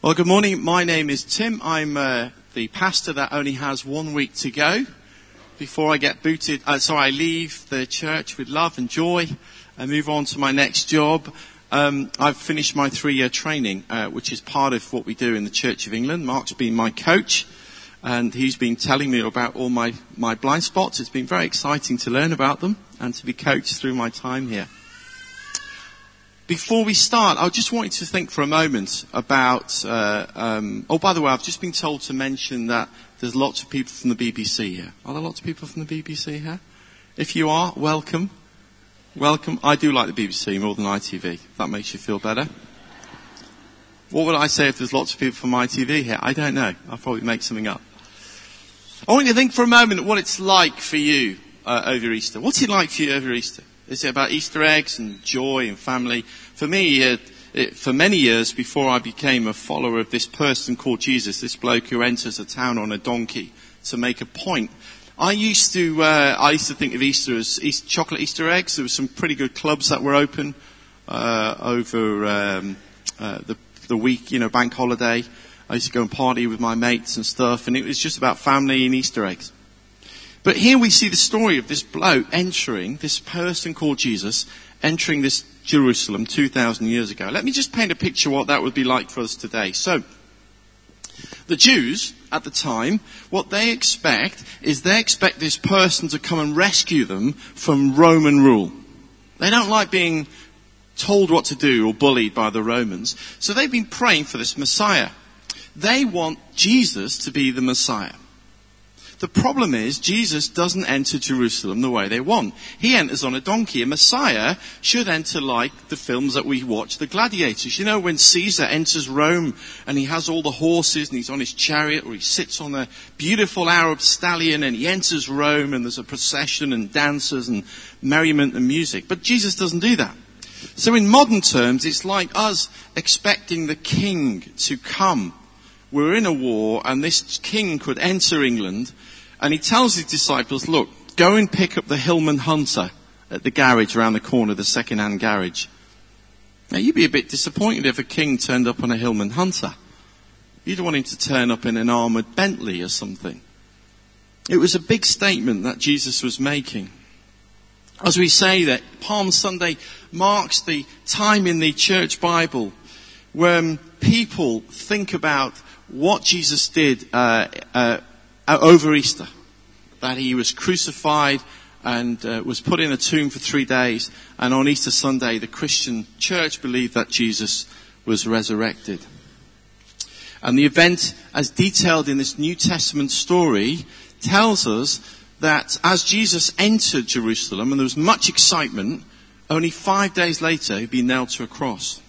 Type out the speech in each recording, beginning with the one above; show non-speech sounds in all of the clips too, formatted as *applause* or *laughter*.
Well, good morning. My name is Tim. I'm uh, the pastor that only has one week to go before I get booted. Uh, so I leave the church with love and joy and move on to my next job. Um, I've finished my three-year training, uh, which is part of what we do in the Church of England. Mark's been my coach, and he's been telling me about all my, my blind spots. It's been very exciting to learn about them and to be coached through my time here. Before we start, I just want you to think for a moment about. Uh, um, oh, by the way, I've just been told to mention that there's lots of people from the BBC here. Are there lots of people from the BBC here? If you are, welcome. Welcome. I do like the BBC more than ITV. That makes you feel better. What would I say if there's lots of people from ITV here? I don't know. I'll probably make something up. I want you to think for a moment what it's like for you uh, over Easter. What's it like for you over Easter? Is it about Easter eggs and joy and family? For me, uh, it, for many years before I became a follower of this person called Jesus, this bloke who enters a town on a donkey to make a point, I used to uh, I used to think of Easter as chocolate Easter eggs. There were some pretty good clubs that were open uh, over um, uh, the the week, you know, bank holiday. I used to go and party with my mates and stuff, and it was just about family and Easter eggs. But here we see the story of this bloke entering, this person called Jesus, entering this Jerusalem 2,000 years ago. Let me just paint a picture of what that would be like for us today. So, the Jews at the time, what they expect is they expect this person to come and rescue them from Roman rule. They don't like being told what to do or bullied by the Romans. So they've been praying for this Messiah. They want Jesus to be the Messiah. The problem is Jesus doesn't enter Jerusalem the way they want. He enters on a donkey. A Messiah should enter like the films that we watch, the gladiators. You know, when Caesar enters Rome and he has all the horses and he's on his chariot or he sits on a beautiful Arab stallion and he enters Rome and there's a procession and dancers and merriment and music. But Jesus doesn't do that. So in modern terms, it's like us expecting the king to come. We're in a war and this king could enter England and he tells his disciples, look, go and pick up the Hillman Hunter at the garage around the corner, the second-hand garage. Now you'd be a bit disappointed if a king turned up on a Hillman Hunter. You'd want him to turn up in an armored Bentley or something. It was a big statement that Jesus was making. As we say that Palm Sunday marks the time in the church Bible when people think about what Jesus did uh, uh, over Easter. That he was crucified and uh, was put in a tomb for three days. And on Easter Sunday, the Christian church believed that Jesus was resurrected. And the event, as detailed in this New Testament story, tells us that as Jesus entered Jerusalem, and there was much excitement, only five days later he'd be nailed to a cross.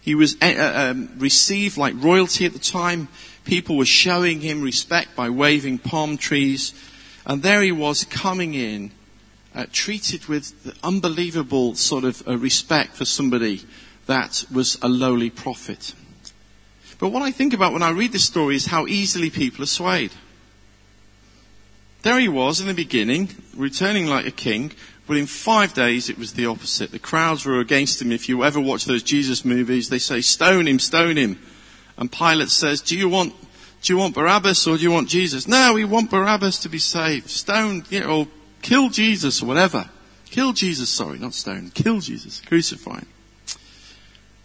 He was uh, um, received like royalty at the time. People were showing him respect by waving palm trees. And there he was coming in, uh, treated with unbelievable sort of uh, respect for somebody that was a lowly prophet. But what I think about when I read this story is how easily people are swayed. There he was in the beginning, returning like a king, but in five days it was the opposite. The crowds were against him. If you ever watch those Jesus movies, they say, stone him, stone him. And Pilate says, do you want, do you want Barabbas or do you want Jesus? No, we want Barabbas to be saved. Stone, you know, or kill Jesus or whatever. Kill Jesus, sorry, not stone. Kill Jesus. Crucify him.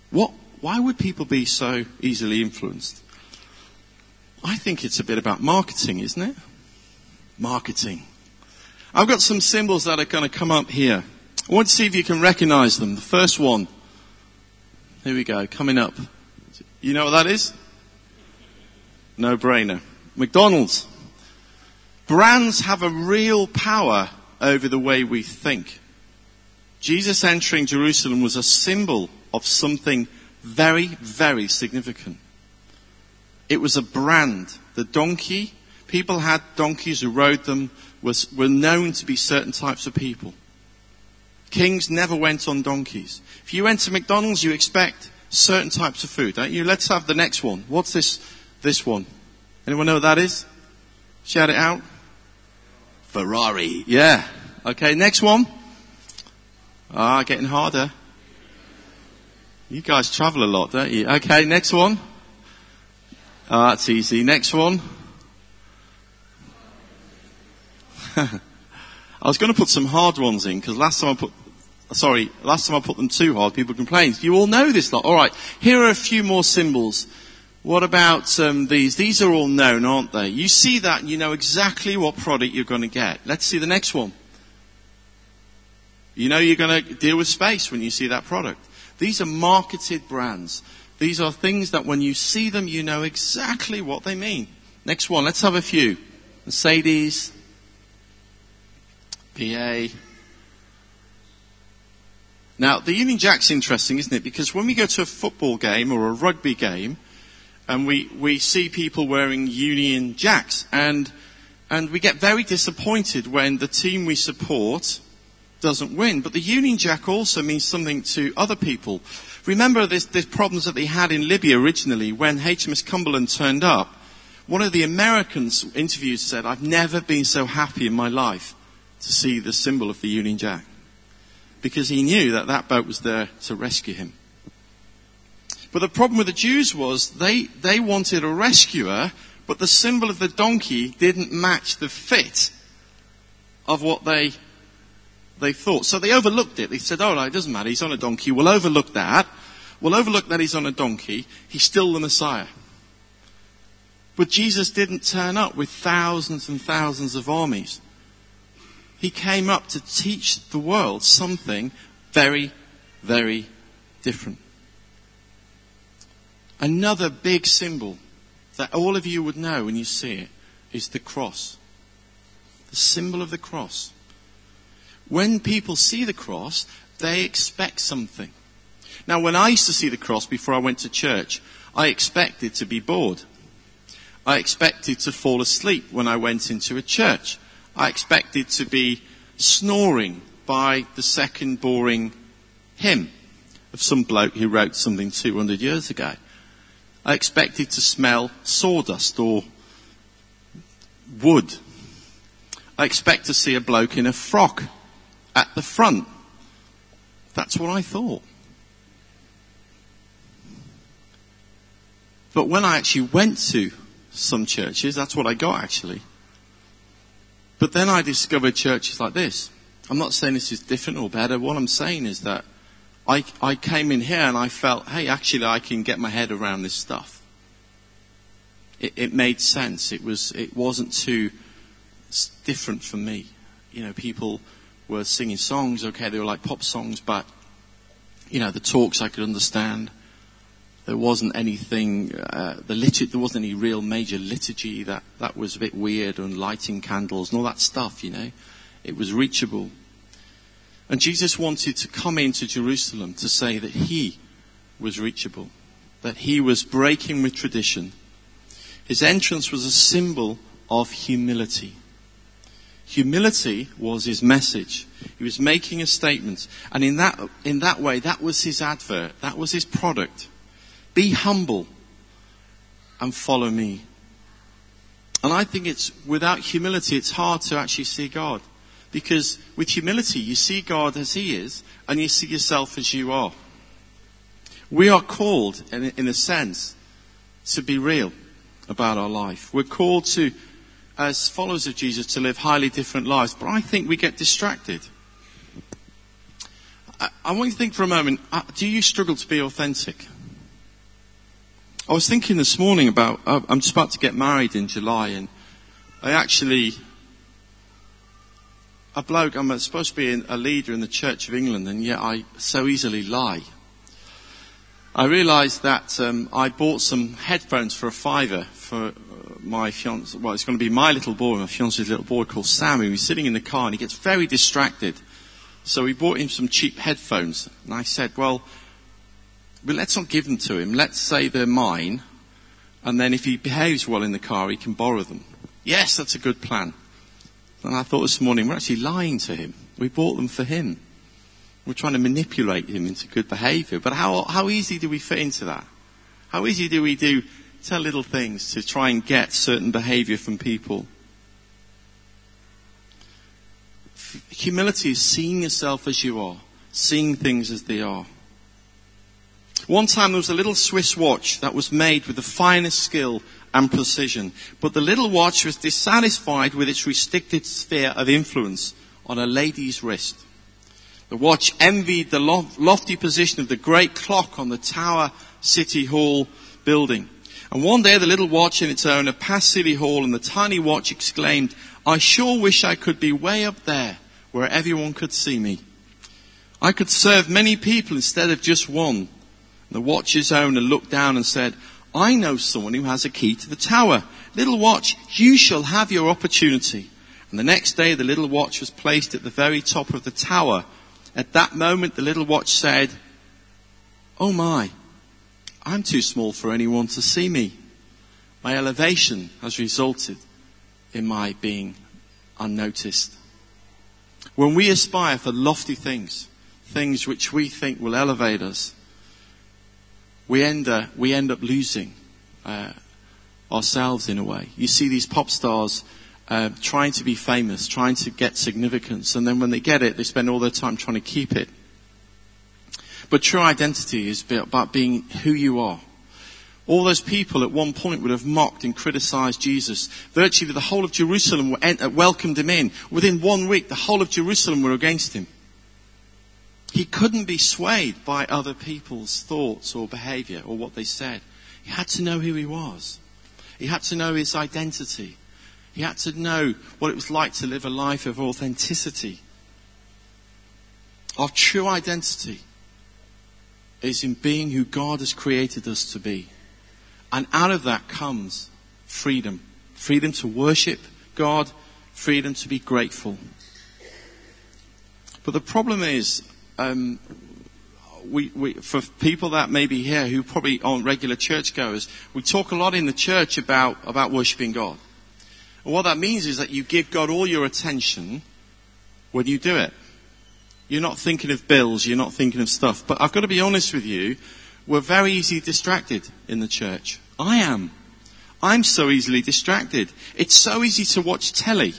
What, why would people be so easily influenced? I think it's a bit about marketing, isn't it? Marketing. I've got some symbols that are going to come up here. I want to see if you can recognize them. The first one. Here we go, coming up. You know what that is? No brainer. McDonald's. Brands have a real power over the way we think. Jesus entering Jerusalem was a symbol of something very, very significant. It was a brand. The donkey, people had donkeys who rode them was, were known to be certain types of people. Kings never went on donkeys. If you went to McDonald's, you expect certain types of food, don't you? Let's have the next one. What's this, this one? Anyone know what that is? Shout it out. Ferrari. Yeah. Okay, next one. Ah, getting harder. You guys travel a lot, don't you? Okay, next one. Oh, that's easy. Next one. *laughs* I was going to put some hard ones in because last time I put, sorry, last time I put them too hard, people complained. You all know this lot. All right, here are a few more symbols. What about um, these? These are all known, aren't they? You see that and you know exactly what product you're going to get. Let's see the next one. You know you're going to deal with space when you see that product. These are marketed brands. These are things that when you see them, you know exactly what they mean. Next one, let's have a few. Mercedes, PA. Now, the Union Jack's interesting, isn't it? Because when we go to a football game or a rugby game, and we, we see people wearing Union Jacks, and, and we get very disappointed when the team we support doesn't win. But the Union Jack also means something to other people. Remember this, this problems that they had in Libya originally when HMS Cumberland turned up. One of the Americans interviewed said, I've never been so happy in my life to see the symbol of the Union Jack. Because he knew that that boat was there to rescue him. But the problem with the Jews was they, they wanted a rescuer, but the symbol of the donkey didn't match the fit of what they, they thought. So they overlooked it. They said, oh, it doesn't matter. He's on a donkey. We'll overlook that. We'll overlook that he's on a donkey. He's still the Messiah. But Jesus didn't turn up with thousands and thousands of armies. He came up to teach the world something very, very different. Another big symbol that all of you would know when you see it is the cross. The symbol of the cross. When people see the cross, they expect something. Now, when I used to see the cross before I went to church, I expected to be bored. I expected to fall asleep when I went into a church. I expected to be snoring by the second boring hymn of some bloke who wrote something 200 years ago. I expected to smell sawdust or wood. I expect to see a bloke in a frock at the front. That's what I thought. But when I actually went to some churches, that's what I got actually. But then I discovered churches like this. I'm not saying this is different or better. What I'm saying is that I, I came in here and I felt, hey, actually I can get my head around this stuff. It, it made sense. It was, it wasn't too different for me. You know, people were singing songs. Okay, they were like pop songs, but, you know, the talks I could understand. There wasn't anything, uh, the there wasn't any real major liturgy that, that was a bit weird and lighting candles and all that stuff, you know. It was reachable. And Jesus wanted to come into Jerusalem to say that he was reachable, that he was breaking with tradition. His entrance was a symbol of humility. Humility was his message. He was making a statement. And in that, in that way, that was his advert. That was his product. Be humble and follow me. And I think it's, without humility, it's hard to actually see God. Because with humility, you see God as He is, and you see yourself as you are. We are called, in, in a sense, to be real about our life. We're called to, as followers of Jesus, to live highly different lives. But I think we get distracted. I, I want you to think for a moment, uh, do you struggle to be authentic? I was thinking this morning about, uh, I'm just about to get married in July, and I actually a bloke, I'm supposed to be a leader in the Church of England, and yet I so easily lie. I realised that um, I bought some headphones for a fiver for uh, my fiance. Well, it's going to be my little boy, my fiance's little boy called Sammy. He's sitting in the car and he gets very distracted. So we bought him some cheap headphones, and I said, "Well, well, let's not give them to him. Let's say they're mine, and then if he behaves well in the car, he can borrow them." Yes, that's a good plan. And I thought this morning, we're actually lying to him. We bought them for him. We're trying to manipulate him into good behavior. But how, how easy do we fit into that? How easy do we do tell little things to try and get certain behavior from people? Humility is seeing yourself as you are, seeing things as they are. One time there was a little Swiss watch that was made with the finest skill and precision, but the little watch was dissatisfied with its restricted sphere of influence on a lady's wrist. The watch envied the lofty position of the great clock on the Tower City Hall building. And one day the little watch and its owner passed City Hall and the tiny watch exclaimed, I sure wish I could be way up there where everyone could see me. I could serve many people instead of just one. The watch's owner looked down and said, I know someone who has a key to the tower. Little watch, you shall have your opportunity. And the next day the little watch was placed at the very top of the tower. At that moment the little watch said, Oh my, I'm too small for anyone to see me. My elevation has resulted in my being unnoticed. When we aspire for lofty things, things which we think will elevate us, we end, up, we end up losing uh, ourselves in a way. You see these pop stars uh, trying to be famous, trying to get significance, and then when they get it, they spend all their time trying to keep it. But true identity is about being who you are. All those people at one point would have mocked and criticized Jesus. Virtually the whole of Jerusalem uh, welcomed him in. Within one week, the whole of Jerusalem were against him. He couldn't be swayed by other people's thoughts or behavior or what they said. He had to know who he was. He had to know his identity. He had to know what it was like to live a life of authenticity. Our true identity is in being who God has created us to be. And out of that comes freedom. Freedom to worship God, freedom to be grateful. But the problem is, um, we, we, for people that may be here who probably aren't regular churchgoers, we talk a lot in the church about, about worshiping God. And what that means is that you give God all your attention when you do it. You're not thinking of bills, you're not thinking of stuff. But I've got to be honest with you, we're very easily distracted in the church. I am. I'm so easily distracted. It's so easy to watch telly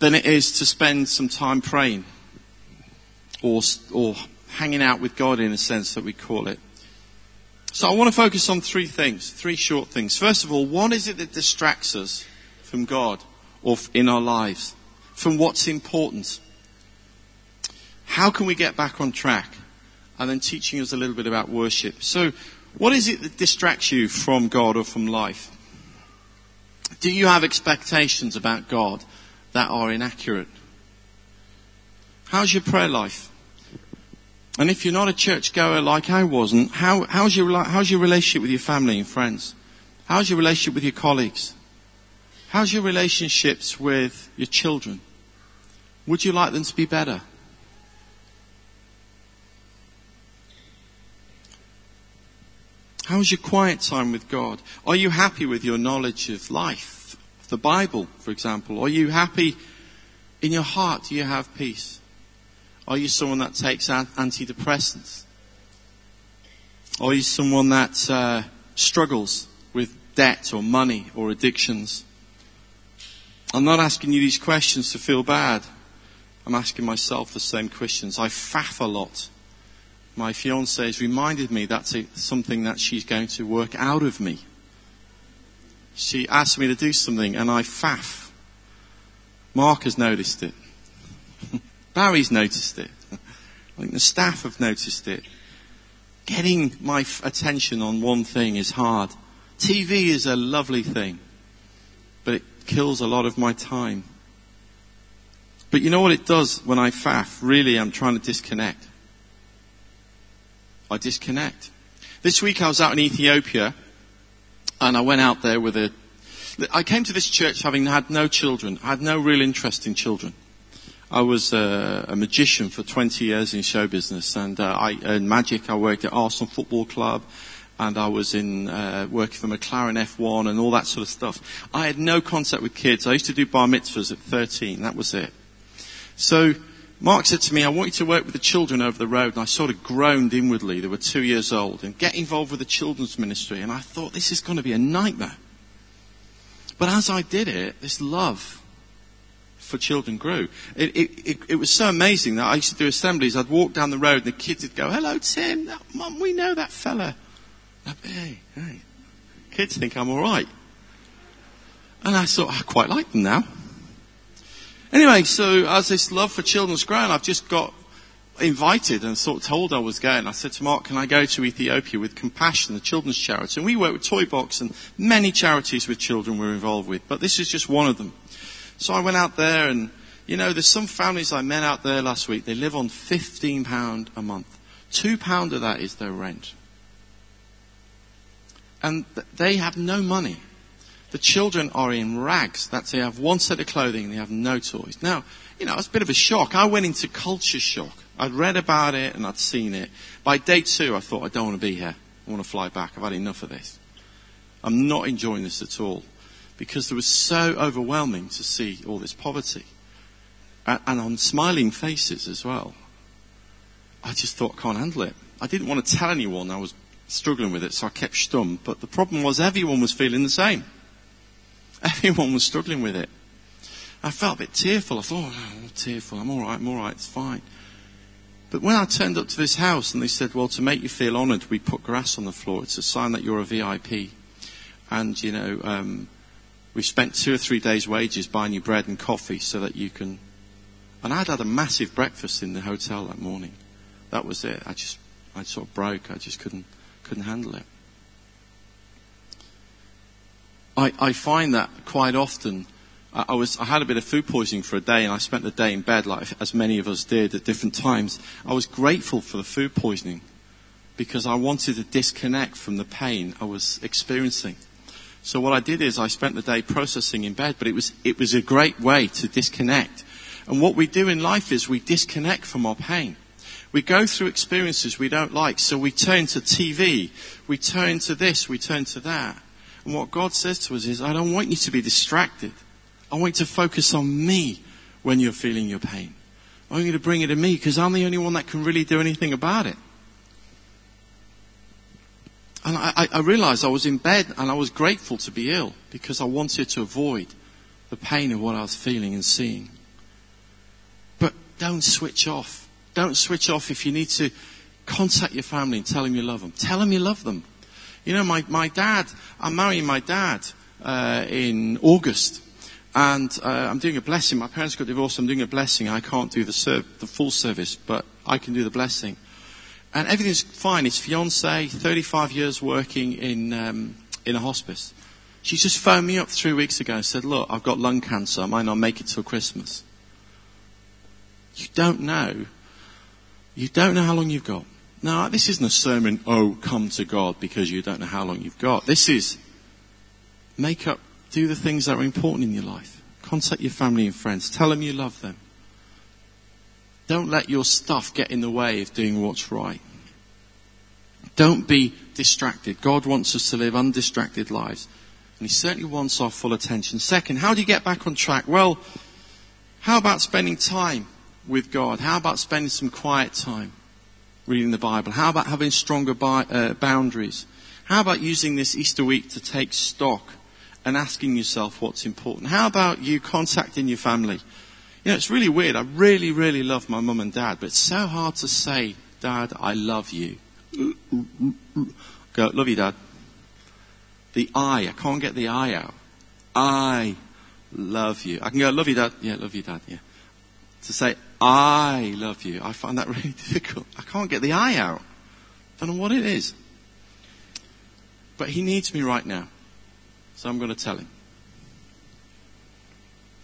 than it is to spend some time praying or, or hanging out with God in a sense that we call it. So I want to focus on three things, three short things. First of all, what is it that distracts us from God or in our lives, from what's important? How can we get back on track? And then teaching us a little bit about worship. So, what is it that distracts you from God or from life? Do you have expectations about God that are inaccurate? How's your prayer life? And if you're not a churchgoer like I wasn't, how, how's, your, how's your relationship with your family and friends? How's your relationship with your colleagues? How's your relationships with your children? Would you like them to be better? How's your quiet time with God? Are you happy with your knowledge of life? The Bible, for example. Are you happy in your heart? Do you have peace? Are you someone that takes antidepressants? Are you someone that uh, struggles with debt or money or addictions? I'm not asking you these questions to feel bad. I'm asking myself the same questions. I faff a lot. My fiance has reminded me that's a, something that she's going to work out of me. She asked me to do something and I faff. Mark has noticed it. *laughs* Barry's noticed it. I think the staff have noticed it. Getting my f- attention on one thing is hard. TV is a lovely thing, but it kills a lot of my time. But you know what it does when I faff? Really, I'm trying to disconnect. I disconnect. This week I was out in Ethiopia and I went out there with a, I came to this church having had no children. I had no real interest in children. I was a, a magician for 20 years in show business, and uh, I, in magic, I worked at Arsenal Football Club, and I was in uh, working for McLaren F1 and all that sort of stuff. I had no contact with kids. I used to do bar mitzvahs at 13. That was it. So Mark said to me, "I want you to work with the children over the road." And I sort of groaned inwardly. They were two years old, and get involved with the children's ministry. And I thought this is going to be a nightmare. But as I did it, this love for children grew. It, it, it, it, was so amazing that I used to do assemblies. I'd walk down the road and the kids would go, hello Tim, mum, we know that fella. I'd be, hey, hey. Kids think I'm alright. And I thought, I quite like them now. Anyway, so as this love for children's grown, I've just got invited and sort of told I was going. I said to Mark, can I go to Ethiopia with Compassion, the children's charity? And we work with Toy Box and many charities with children we're involved with, but this is just one of them. So I went out there and, you know, there's some families I met out there last week, they live on £15 a month. £2 of that is their rent. And they have no money. The children are in rags. That's they have one set of clothing and they have no toys. Now, you know, it's a bit of a shock. I went into culture shock. I'd read about it and I'd seen it. By day two, I thought, I don't want to be here. I want to fly back. I've had enough of this. I'm not enjoying this at all because it was so overwhelming to see all this poverty and, on smiling faces as well. I just thought, I can't handle it. I didn't want to tell anyone I was struggling with it, so I kept stum. But the problem was everyone was feeling the same. *laughs* Everyone was struggling with it. I felt a bit tearful. I thought, oh, I'm tearful. I'm all right. I'm all right. It's fine. But when I turned up to this house and they said, well, to make you feel honoured, we put grass on the floor. It's a sign that you're a VIP. And, you know, um, we spent two or three days' wages buying you bread and coffee so that you can. And I'd had a massive breakfast in the hotel that morning. That was it. I just, I sort of broke. I just couldn't, couldn't handle it. I, I find that quite often I was, I had a bit of food poisoning for a day and I spent the day in bed like as many of us did at different times. I was grateful for the food poisoning because I wanted to disconnect from the pain I was experiencing. So what I did is I spent the day processing in bed, but it was, it was a great way to disconnect. And what we do in life is we disconnect from our pain. We go through experiences we don't like, so we turn to TV, we turn to this, we turn to that. And what God says to us is, I don't want you to be distracted. I want you to focus on me when you're feeling your pain. I want you to bring it to me because I'm the only one that can really do anything about it. And I, I, realized I was in bed and I was grateful to be ill because I wanted to avoid the pain of what I was feeling and seeing. But don't switch off. Don't switch off if you need to contact your family and tell them you love them. Tell them you love them. You know, my, my dad, I'm marrying my dad uh, in August. And uh, I'm doing a blessing. My parents got divorced. I'm doing a blessing. I can't do the, serv- the full service, but I can do the blessing. And everything's fine. His fiance, 35 years working in um, in a hospice. She just phoned me up three weeks ago and said, "Look, I've got lung cancer. I might not make it till Christmas." You don't know. You don't know how long you've got. Now, this isn't a sermon. Oh, come to God because you don't know how long you've got. This is make up do the things that are important in your life. Contact your family and friends. Tell them you love them. Don't let your stuff get in the way of doing what's right. Don't be distracted. God wants us to live undistracted lives. And He certainly wants our full attention. Second, how do you get back on track? Well, how about spending time with God? How about spending some quiet time reading the Bible? How about having stronger bi- uh, boundaries? How about using this Easter week to take stock and asking yourself what's important. How about you contacting your family? You know, it's really weird. I really, really love my mum and dad, but it's so hard to say, Dad, I love you. Go, love you, Dad. The I, I can't get the I out. I love you. I can go, love you, Dad. Yeah, love you, Dad. Yeah. To say, I love you, I find that *laughs* really difficult. I can't get the I out. I don't know what it is. But he needs me right now. So I'm going to tell him.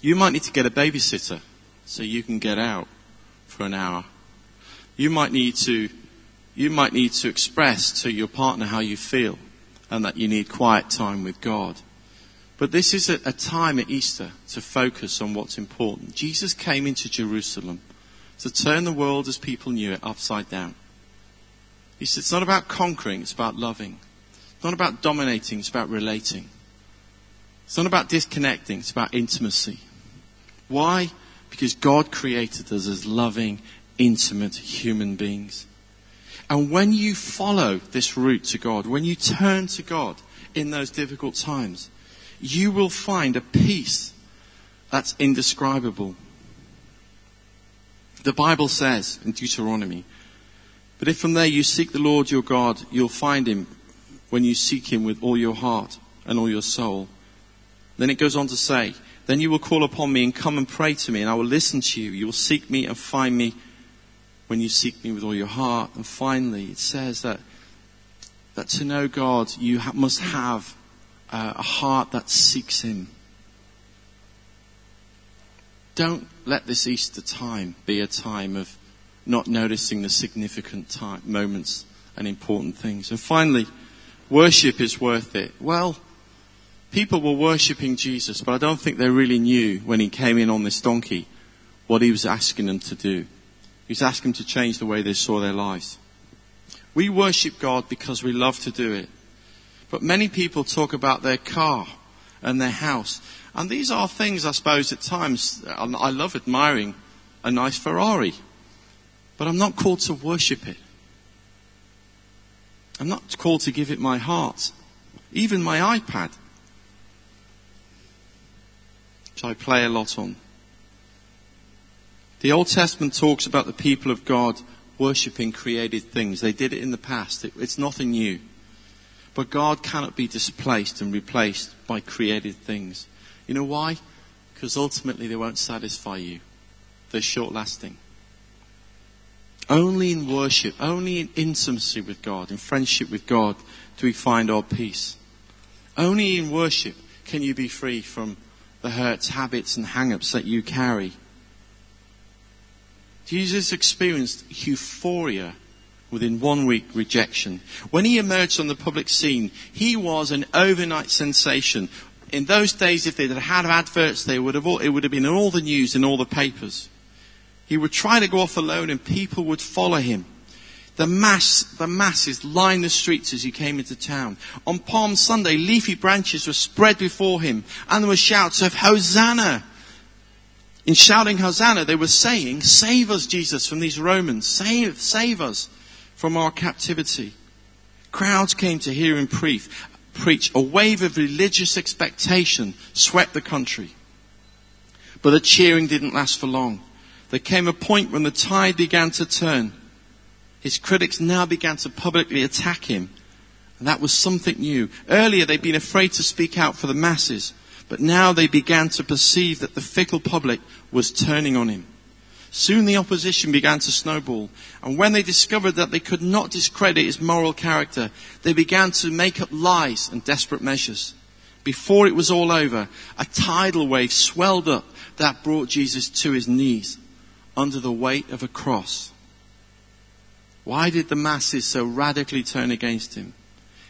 You might need to get a babysitter so you can get out for an hour. You might need to, you might need to express to your partner how you feel and that you need quiet time with God. But this is a, a time at Easter to focus on what's important. Jesus came into Jerusalem to turn the world as people knew it upside down. He said it's not about conquering, it's about loving. It's not about dominating, it's about relating. It's not about disconnecting, it's about intimacy. Why? Because God created us as loving, intimate human beings. And when you follow this route to God, when you turn to God in those difficult times, you will find a peace that's indescribable. The Bible says in Deuteronomy, but if from there you seek the Lord your God, you'll find him when you seek him with all your heart and all your soul. Then it goes on to say, then you will call upon me and come and pray to me and I will listen to you. You will seek me and find me when you seek me with all your heart. And finally, it says that, that to know God, you ha- must have uh, a heart that seeks him. Don't let this Easter time be a time of not noticing the significant time, moments and important things. And finally, worship is worth it. Well, people were worshipping Jesus, but I don't think they really knew when he came in on this donkey what he was asking them to do. He was asking them to change the way they saw their lives. We worship God because we love to do it. But many people talk about their car and their house. And these are things, I suppose, at times, I love admiring a nice Ferrari. But I'm not called to worship it. I'm not called to give it my heart. Even my iPad, which I play a lot on. The Old Testament talks about the people of God worshipping created things. They did it in the past. It, it's nothing new. But God cannot be displaced and replaced by created things. You know why? Because ultimately they won't satisfy you. They're short lasting. Only in worship, only in intimacy with God, in friendship with God, do we find our peace. Only in worship can you be free from the hurts, habits, and hang ups that you carry. Jesus experienced euphoria within one week rejection. When he emerged on the public scene, he was an overnight sensation. In those days, if they'd had adverts, they would have all, it would have been in all the news, in all the papers. He would try to go off alone and people would follow him. The mass, the masses lined the streets as he came into town. On Palm Sunday, leafy branches were spread before him and there were shouts of Hosanna. In shouting Hosanna, they were saying, save us, Jesus, from these Romans. Save, save us from our captivity. Crowds came to hear him preach. preach. A wave of religious expectation swept the country. But the cheering didn't last for long. There came a point when the tide began to turn. His critics now began to publicly attack him. And that was something new. Earlier they'd been afraid to speak out for the masses, but now they began to perceive that the fickle public was turning on him. Soon the opposition began to snowball, and when they discovered that they could not discredit his moral character, they began to make up lies and desperate measures. Before it was all over, a tidal wave swelled up that brought Jesus to his knees under the weight of a cross. Why did the masses so radically turn against him?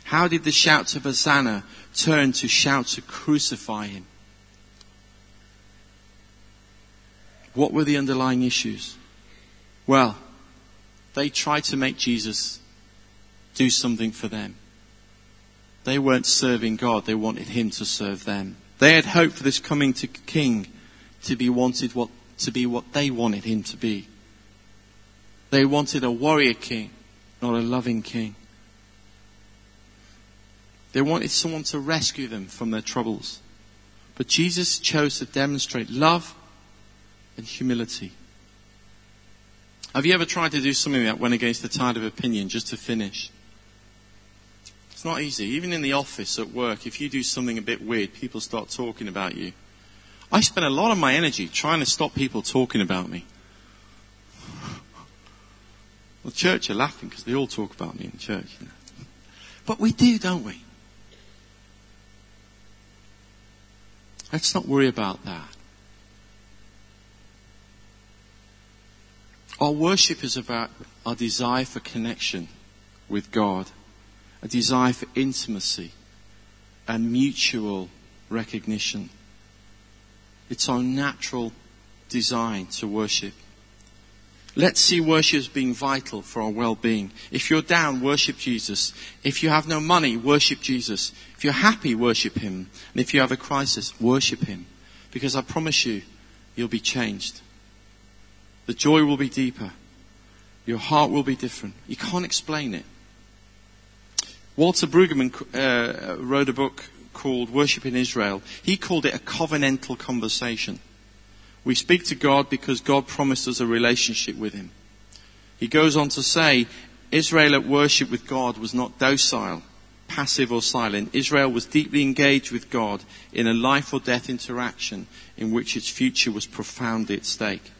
How did the shouts of Hosanna turn to shouts to crucify him? What were the underlying issues? Well, they tried to make Jesus do something for them. They weren't serving God, they wanted him to serve them. They had hoped for this coming to king to be wanted what to be what they wanted him to be. They wanted a warrior king, not a loving king. They wanted someone to rescue them from their troubles. But Jesus chose to demonstrate love and humility. Have you ever tried to do something that went against the tide of opinion just to finish? It's not easy. Even in the office, at work, if you do something a bit weird, people start talking about you. I spend a lot of my energy trying to stop people talking about me. The church are laughing because they all talk about me in church. You know. But we do, don't we? Let's not worry about that. Our worship is about our desire for connection with God, a desire for intimacy and mutual recognition. It's our natural design to worship. Let's see worship as being vital for our well-being. If you're down, worship Jesus. If you have no money, worship Jesus. If you're happy, worship Him. And if you have a crisis, worship Him. Because I promise you, you'll be changed. The joy will be deeper. Your heart will be different. You can't explain it. Walter Brueggemann uh, wrote a book called Worship in Israel. He called it a covenantal conversation. We speak to God because God promised us a relationship with Him. He goes on to say, Israel at worship with God was not docile, passive or silent. Israel was deeply engaged with God in a life or death interaction in which its future was profoundly at stake.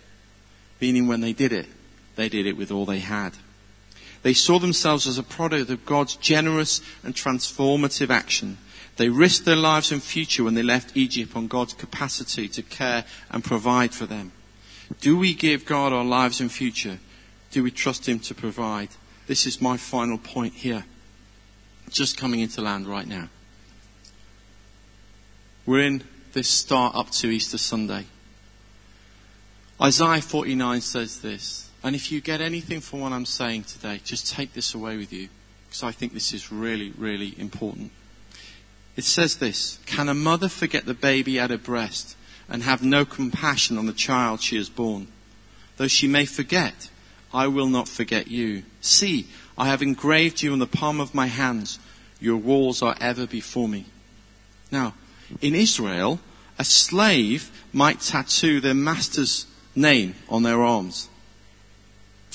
Meaning when they did it, they did it with all they had. They saw themselves as a product of God's generous and transformative action. They risked their lives and future when they left Egypt on God's capacity to care and provide for them. Do we give God our lives and future? Do we trust Him to provide? This is my final point here. Just coming into land right now. We're in this start up to Easter Sunday. Isaiah 49 says this, and if you get anything from what I'm saying today, just take this away with you, because I think this is really, really important. It says this, can a mother forget the baby at her breast and have no compassion on the child she has borne? Though she may forget, I will not forget you. See, I have engraved you on the palm of my hands. Your walls are ever before me. Now, in Israel, a slave might tattoo their master's name on their arms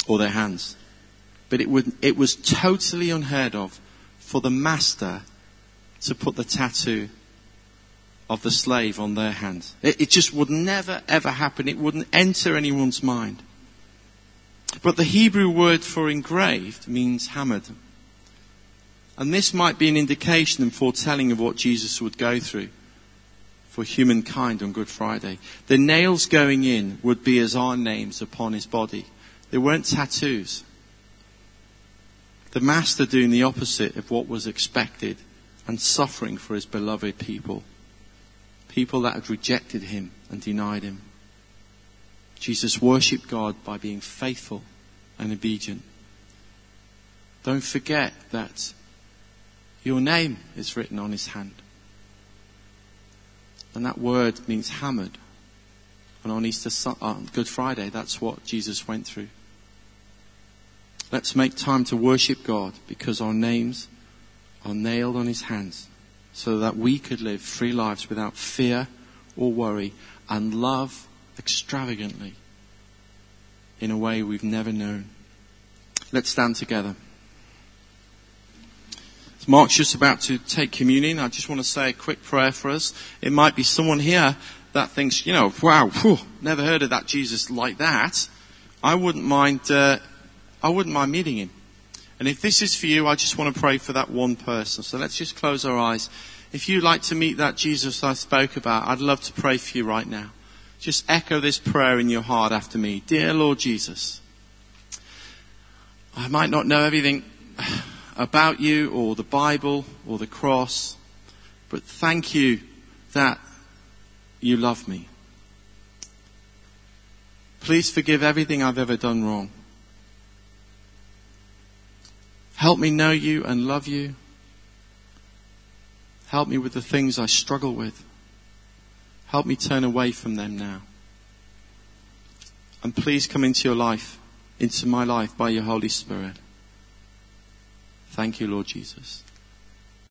or their hands. But it, would, it was totally unheard of for the master to put the tattoo of the slave on their hands. It, it just would never ever happen. It wouldn't enter anyone's mind. But the Hebrew word for engraved means hammered. And this might be an indication and foretelling of what Jesus would go through for humankind on Good Friday. The nails going in would be as our names upon his body. They weren't tattoos. The Master doing the opposite of what was expected and suffering for his beloved people. People that had rejected him and denied him. Jesus worshiped God by being faithful and obedient. Don't forget that your name is written on his hand. And that word means hammered. And on Easter, uh, Good Friday, that's what Jesus went through. Let's make time to worship God because our names are nailed on his hands so that we could live free lives without fear or worry and love extravagantly in a way we've never known. Let's stand together. As Mark's just about to take communion, I just want to say a quick prayer for us. It might be someone here that thinks, you know, wow, whew, never heard of that Jesus like that. I wouldn't mind, uh, I wouldn't mind meeting him. And if this is for you, I just want to pray for that one person. So let's just close our eyes. If you'd like to meet that Jesus I spoke about, I'd love to pray for you right now. Just echo this prayer in your heart after me. Dear Lord Jesus, I might not know everything *sighs* about you or the Bible or the cross, but thank you that you love me. Please forgive everything I've ever done wrong. Help me know you and love you. Help me with the things I struggle with. Help me turn away from them now. And please come into your life, into my life by your Holy Spirit. Thank you, Lord Jesus.